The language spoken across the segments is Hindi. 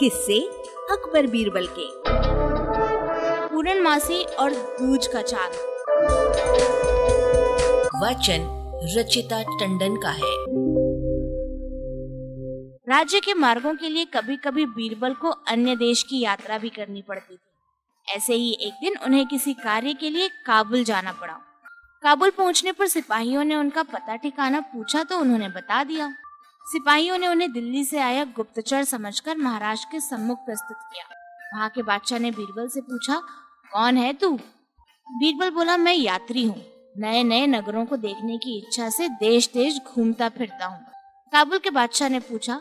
किससे अकबर बीरबल के। पूर्णमासी और दूज का चाँद। वचन रचिता टंडन का है। राज्य के मार्गों के लिए कभी कभी बीरबल को अन्य देश की यात्रा भी करनी पड़ती थी। ऐसे ही एक दिन उन्हें किसी कार्य के लिए काबुल जाना पड़ा। काबुल पहुँचने पर सिपाहियों ने उनका पता ठिकाना पूछा तो उन्होंने बता दिया। सिपाहियों ने उन्हें दिल्ली से आया गुप्तचर समझकर महाराज के सम्मुख प्रस्तुत किया। वहाँ के बादशाह ने बीरबल से पूछा, कौन है तू? बीरबल बोला, मैं यात्री हूँ। नए नए नगरों को देखने की इच्छा से देश देश घूमता फिरता हूँ। काबुल के बादशाह ने पूछा,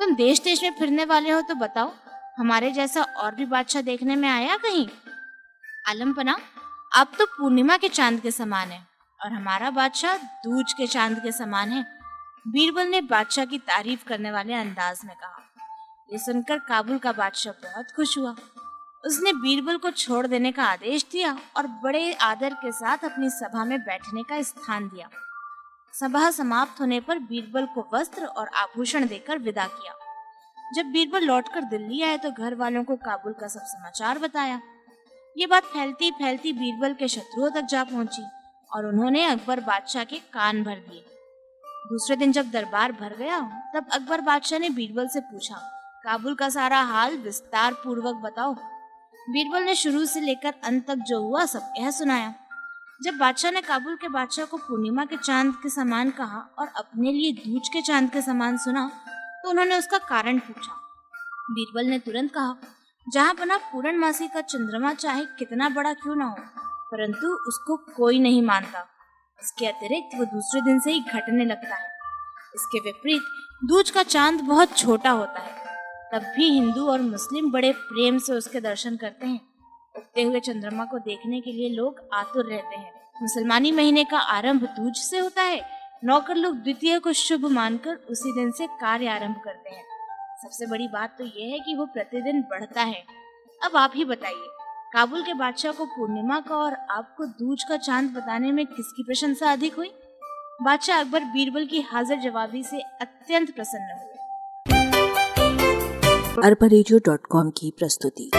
तुम देश देश में फिरने वाले हो तो बताओ, हमारे जैसा और भी बादशाह देखने में आया कहीं? आलमपना, अब तो पूर्णिमा के चाँद के समान है और हमारा बादशाह दूज के चाँद के समान है। बीरबल ने बादशाह की तारीफ़ करने वाले अंदाज में कहा। ये सुनकर काबुल का बादशाह बहुत खुश हुआ। उसने बीरबल को छोड़ देने का आदेश दिया और बड़े आदर के साथ अपनी सभा में बैठने का स्थान दिया। सभा समाप्त होने पर बीरबल को वस्त्र और आभूषण देकर विदा किया। जब बीरबल लौटकर दिल्ली आए तो घर वालों को काबुल का सब समाचार बताया। ये बात फैलती फैलती बीरबल के शत्रुओं तक जा पहुँची और उन्होंने अकबर बादशाह के कान भर दिए। दूसरे दिन जब दरबार भर गया तब अकबर बादशाह ने बीरबल से पूछा, काबुल का सारा हाल विस्तार पूर्वक बताओ। बीरबल ने शुरू से लेकर अंत तक जो हुआ, सब कह सुनाया। जब बादशाह ने काबुल के बादशाह को पूर्णिमा के चाँद के समान कहा और अपने लिए दूज के चाँद के समान सुना तो उन्होंने उसका कारण पूछा। बीरबल ने तुरंत कहा, जहाँ बना पूर्णमासी का चंद्रमा, चाहे कितना बड़ा क्यों ना हो, परंतु उसको कोई नहीं मानता। इसके अतिरिक्त वो दूसरे दिन से ही घटने लगता है। इसके विपरीत, दूज का चाँद बहुत छोटा होता है। तब भी हिंदू और मुस्लिम बड़े प्रेम से उसके दर्शन करते हैं। उगते हुए चंद्रमा को देखने के लिए लोग आतुर रहते हैं। मुसलमानी महीने का आरंभ दूज से होता है। नौकर लोग द्वितीय को शुभ मानकर उसी दिन से कार्य आरंभ करते हैं। सबसे बड़ी बात तो यह है कि वो प्रतिदिन बढ़ता है। अब आप ही बताइए काबुल के बादशाह को पूर्णिमा का और आपको दूज का चाँद बताने में किसकी प्रशंसा अधिक हुई? बादशाह अकबर बीरबल की हाजिर जवाबी से अत्यंत प्रसन्न हुए। अरबा की प्रस्तुति।